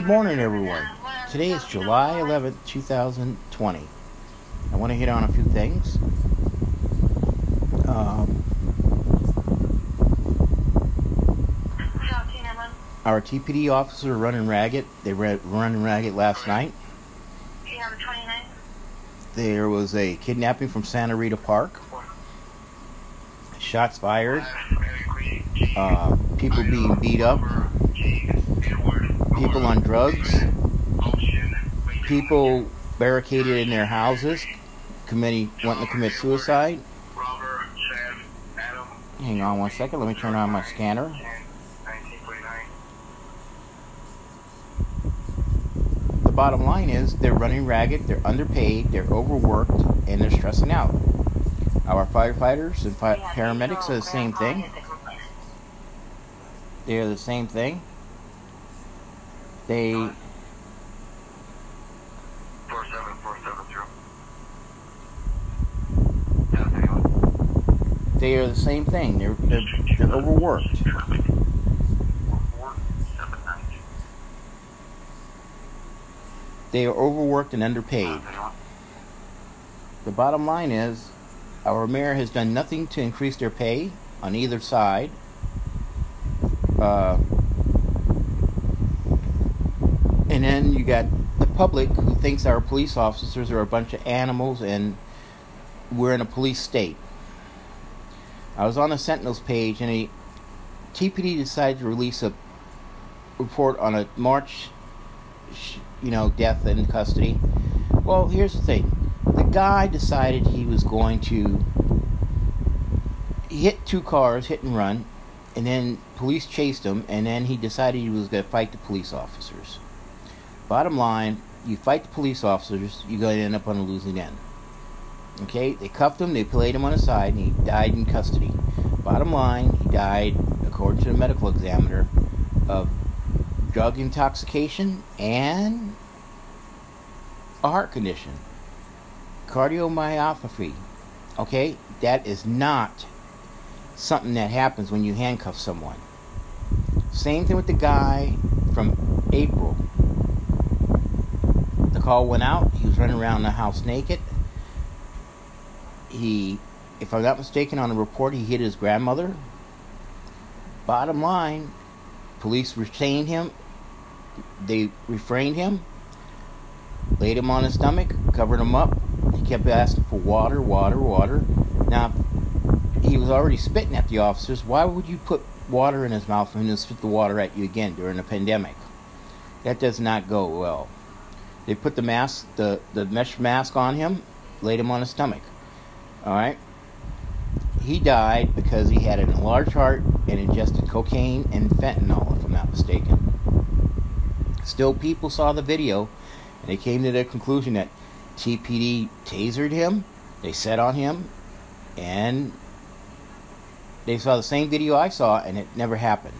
Good morning, everyone. Today is July 11th, 2020. I want to hit on a few things. Um, our TPD officers are running ragged. They were running ragged last night. There was a kidnapping from Santa Rita Park. Shots fired. Uh, people being beat up. People on drugs. People barricaded in their houses, committing wanting to commit suicide. Hang on one second. Let me turn on my scanner. The bottom line is they're running ragged, they're underpaid, they're overworked, and they're stressing out. Our firefighters and fi- paramedics are the same thing. They're the same thing. They they are the same thing. They're they're, they're overworked. They are overworked and underpaid. The bottom line is, our mayor has done nothing to increase their pay on either side. Uh, and then you got the public who thinks our police officers are a bunch of animals and we're in a police state. I was on the Sentinels page and a TPD decided to release a report on a March, you know, death in custody. Well, here's the thing: the guy decided he was going to hit two cars, hit and run, and then police chased him, and then he decided he was going to fight the police officers. Bottom line, you fight the police officers, you're going to end up on a losing end. Okay, they cuffed him, they played him on the side, and he died in custody. Bottom line, he died, according to the medical examiner, of drug intoxication and a heart condition. Cardiomyopathy. Okay, that is not something that happens when you handcuff someone. Same thing with the guy from April. The call went out, he was running around the house naked he, if I'm not mistaken, on the report, he hit his grandmother. Bottom line, police retained him. They refrained him, laid him on his stomach, covered him up. He kept asking for water, water, water. Now, he was already spitting at the officers. Why would you put water in his mouth and then spit the water at you again during a pandemic? That does not go well. They put the mask, the, the mesh mask on him, laid him on his stomach. All right. He died because he had an enlarged heart and ingested cocaine and fentanyl, if I'm not mistaken. Still, people saw the video and they came to the conclusion that TPD tasered him, they set on him, and they saw the same video I saw, and it never happened.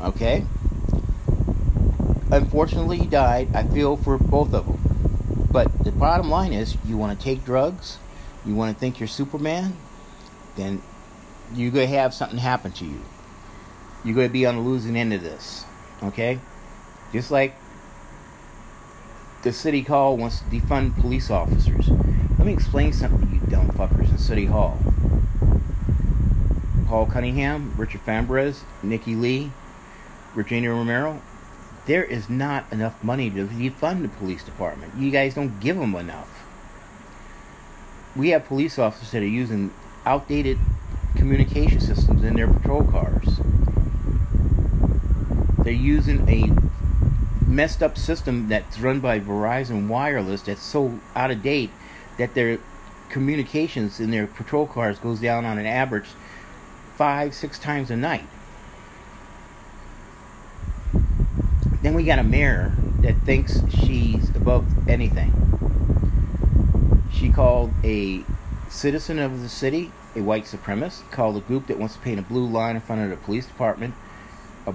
Okay? Unfortunately, he died. I feel for both of them. But the bottom line is you want to take drugs, you want to think you're Superman, then you're going to have something happen to you. You're going to be on the losing end of this. Okay? Just like the city hall wants to defund police officers. Let me explain something to you dumb fuckers in City Hall. Paul Cunningham, Richard Fimbres, Nikki Lee, Regina Romero. There is not enough money to defund the police department. You guys don't give them enough we have police officers that are using outdated communication systems in their patrol cars. They're using a messed up system that's run by Verizon Wireless that's so out of date that their communications in their patrol cars goes down on an average five, six times a night. Then we got a mayor that thinks she's above anything she called a citizen of the city a white supremacist, called a group that wants to paint a blue line in front of the police department a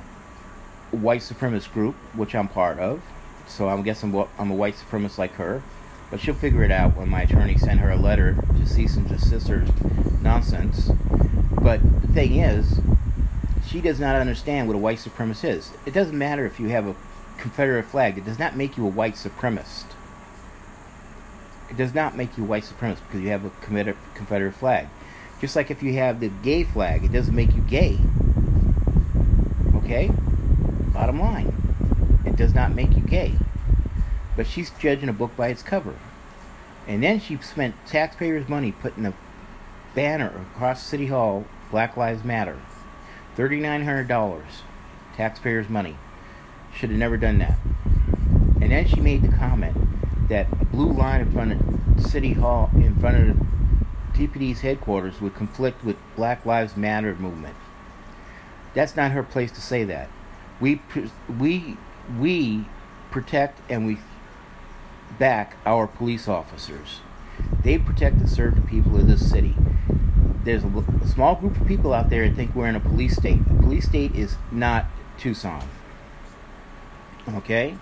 white supremacist group, which I'm part of. So I'm guessing I'm a white supremacist like her. But she'll figure it out when my attorney sent her a letter to cease and desist her nonsense. But the thing is, she does not understand what a white supremacist is. It doesn't matter if you have a Confederate flag, it does not make you a white supremacist. It does not make you a white supremacist because you have a Confederate flag. Just like if you have the gay flag, it doesn't make you gay. Okay? Bottom line. It does not make you gay. But she's judging a book by its cover. And then she spent taxpayers' money putting a banner across City Hall, Black Lives Matter. $3,900. Taxpayers' money. Should have never done that. And then she made the comment that a blue line in front of City Hall, in front of TPD's headquarters, would conflict with Black Lives Matter movement. That's not her place to say that. We we we protect and we back our police officers. They protect and serve the people of this city. There's a, a small group of people out there that think we're in a police state. A police state is not Tucson. Okay?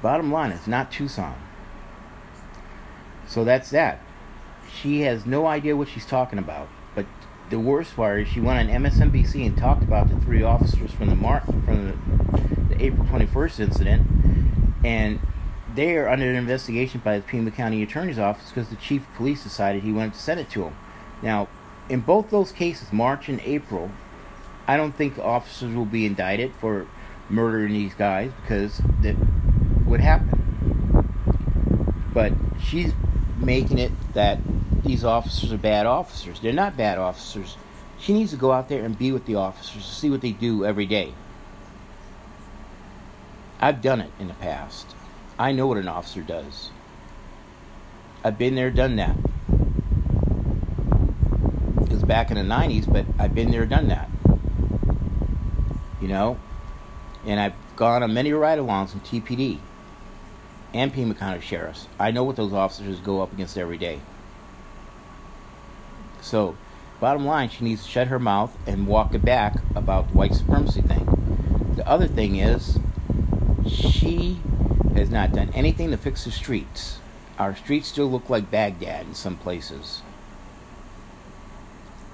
Bottom line, it's not Tucson. So that's that. She has no idea what she's talking about. But the worst part is she went on MSNBC and talked about the three officers from the Mar- from the, the April 21st incident, and they are under investigation by the Pima County Attorney's Office because the chief of police decided he wanted to send it to them. Now, in both those cases, March and April, I don't think officers will be indicted for murdering these guys because that would happen. But she's making it that these officers are bad officers. They're not bad officers. She needs to go out there and be with the officers to see what they do every day. I've done it in the past. I know what an officer does. I've been there, done that. It was back in the 90s, but I've been there, done that. You know? And I've gone on many ride alongs in TPD and Pima County Sheriffs. I know what those officers go up against every day. So, bottom line, she needs to shut her mouth and walk it back about the white supremacy thing. The other thing is, she has not done anything to fix the streets. Our streets still look like Baghdad in some places.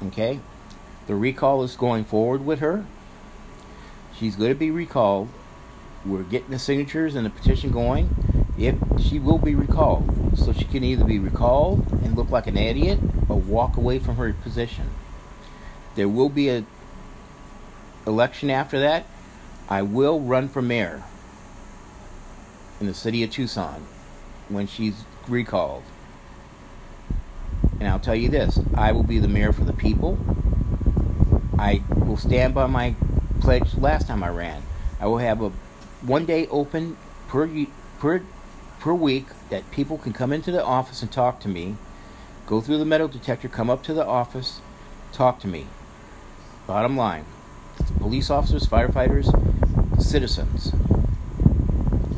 Okay? The recall is going forward with her. She's going to be recalled. We're getting the signatures and the petition going. If she will be recalled, so she can either be recalled and look like an idiot or walk away from her position. There will be a election after that. I will run for mayor in the city of Tucson when she's recalled. And I'll tell you this I will be the mayor for the people. I will stand by my pledge last time I ran. I will have a one day open per, per, per week that people can come into the office and talk to me, go through the metal detector, come up to the office, talk to me. Bottom line police officers, firefighters, citizens.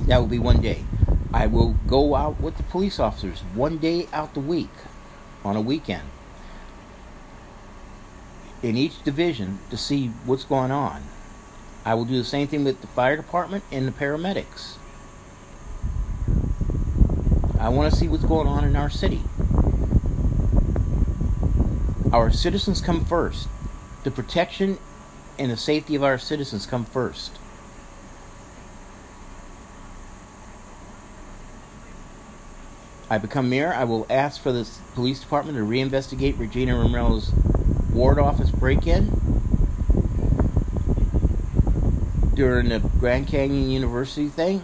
That will be one day. I will go out with the police officers one day out the week on a weekend in each division to see what's going on. I will do the same thing with the fire department and the paramedics. I want to see what's going on in our city. Our citizens come first. The protection and the safety of our citizens come first. I become mayor, I will ask for the police department to reinvestigate Regina Romero's ward office break in during the Grand Canyon University thing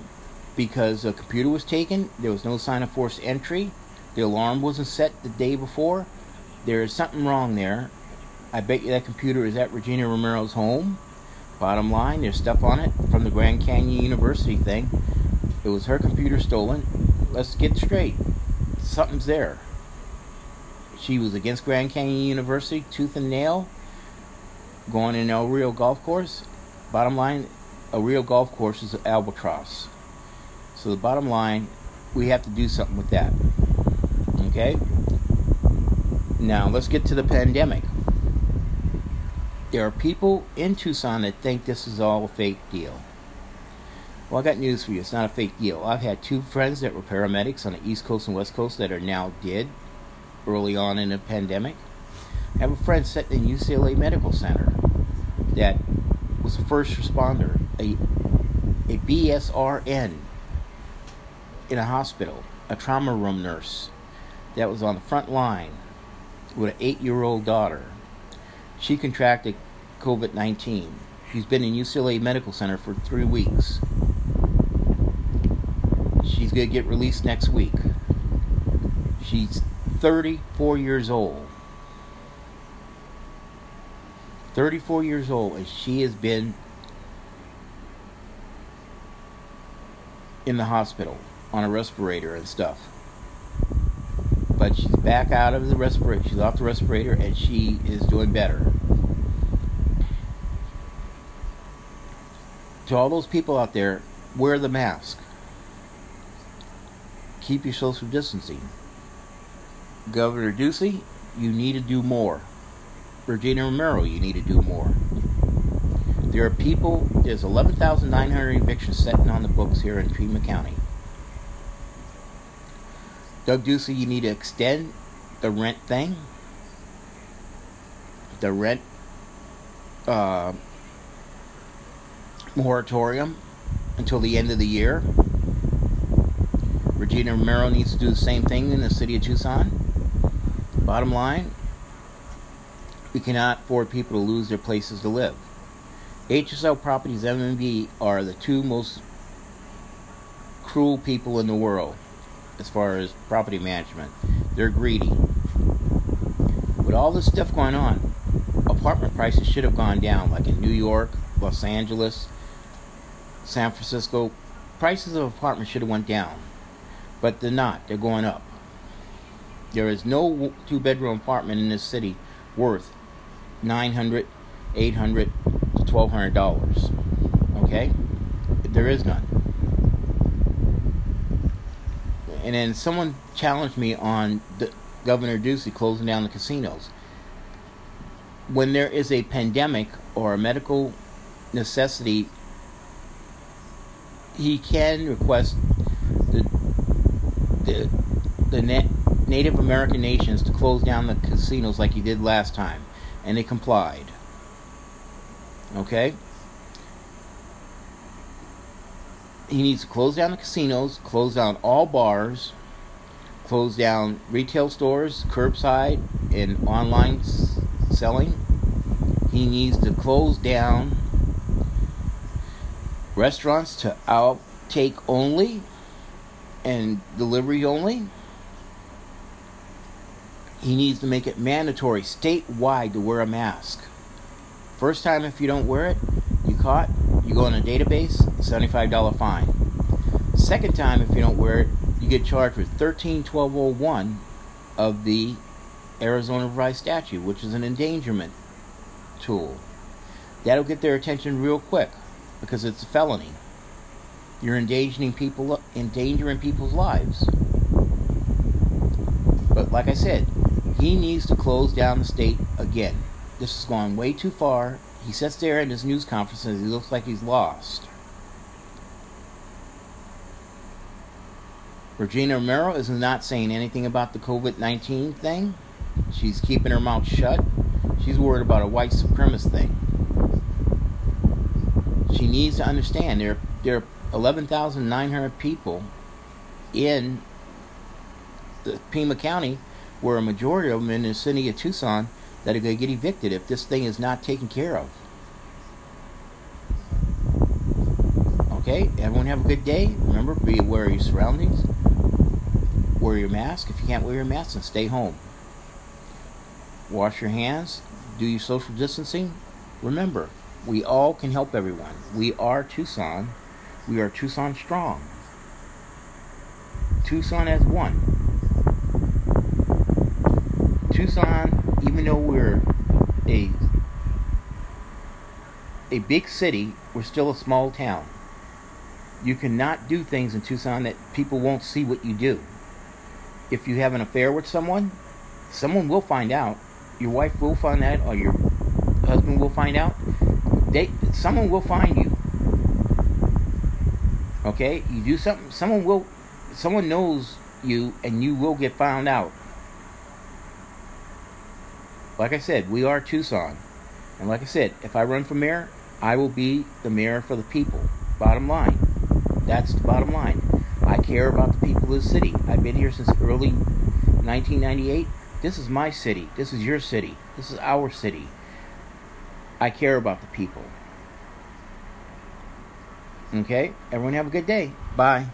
because a computer was taken. There was no sign of forced entry. The alarm wasn't set the day before. There is something wrong there. I bet you that computer is at Regina Romero's home. Bottom line, there's stuff on it from the Grand Canyon University thing. It was her computer stolen. Let's get straight something's there. She was against Grand Canyon University, tooth and nail, going in El Rio Golf Course. Bottom line, a real golf course is an albatross. So the bottom line, we have to do something with that. Okay? Now let's get to the pandemic. There are people in Tucson that think this is all a fake deal. Well, I got news for you. It's not a fake deal. I've had two friends that were paramedics on the East Coast and West Coast that are now dead early on in the pandemic. I have a friend sitting in UCLA Medical Center that was a first responder, a a BSRN in a hospital, a trauma room nurse that was on the front line with an eight year old daughter. She contracted COVID 19. She's been in UCLA Medical Center for three weeks. Going to get released next week. She's 34 years old. 34 years old, and she has been in the hospital on a respirator and stuff. But she's back out of the respirator. She's off the respirator, and she is doing better. To all those people out there, wear the mask. Keep your social distancing. Governor Ducey, you need to do more. Regina Romero, you need to do more. There are people, there's 11,900 evictions sitting on the books here in Pima County. Doug Ducey, you need to extend the rent thing, the rent uh, moratorium until the end of the year. Regina Romero needs to do the same thing in the city of Tucson. Bottom line, we cannot afford people to lose their places to live. HSL Properties MMB are the two most cruel people in the world as far as property management. They're greedy. With all this stuff going on, apartment prices should have gone down, like in New York, Los Angeles, San Francisco. Prices of apartments should have went down, but they're not. They're going up. There is no two-bedroom apartment in this city worth 900 800 to 1200 dollars okay there is none and then someone challenged me on the governor ducey closing down the casinos when there is a pandemic or a medical necessity he can request the, the net Native American nations to close down the casinos like he did last time and they complied. Okay? He needs to close down the casinos, close down all bars, close down retail stores, curbside, and online s- selling. He needs to close down restaurants to outtake only and delivery only. He needs to make it mandatory statewide to wear a mask. First time, if you don't wear it, you caught, you go in a database, $75 fine. Second time, if you don't wear it, you get charged with 131201 of the Arizona Revised Statute, which is an endangerment tool. That'll get their attention real quick because it's a felony. You're endangering people, endangering people's lives. But like I said, he needs to close down the state again. This has gone way too far. He sits there in his news conference and he looks like he's lost. Regina Romero is not saying anything about the COVID 19 thing. She's keeping her mouth shut. She's worried about a white supremacist thing. She needs to understand there, there are 11,900 people in the Pima County where a majority of them in the city of Tucson that are going to get evicted if this thing is not taken care of. Okay, everyone have a good day. Remember, be aware of your surroundings. Wear your mask. If you can't wear your mask, and stay home. Wash your hands. Do your social distancing. Remember, we all can help everyone. We are Tucson. We are Tucson strong. Tucson as one. Tucson, even though we're a a big city, we're still a small town. You cannot do things in Tucson that people won't see what you do. If you have an affair with someone, someone will find out. Your wife will find out, or your husband will find out. They, someone will find you. Okay, you do something. Someone will, someone knows you, and you will get found out. Like I said, we are Tucson. And like I said, if I run for mayor, I will be the mayor for the people. Bottom line. That's the bottom line. I care about the people of the city. I've been here since early 1998. This is my city. This is your city. This is our city. I care about the people. Okay? Everyone have a good day. Bye.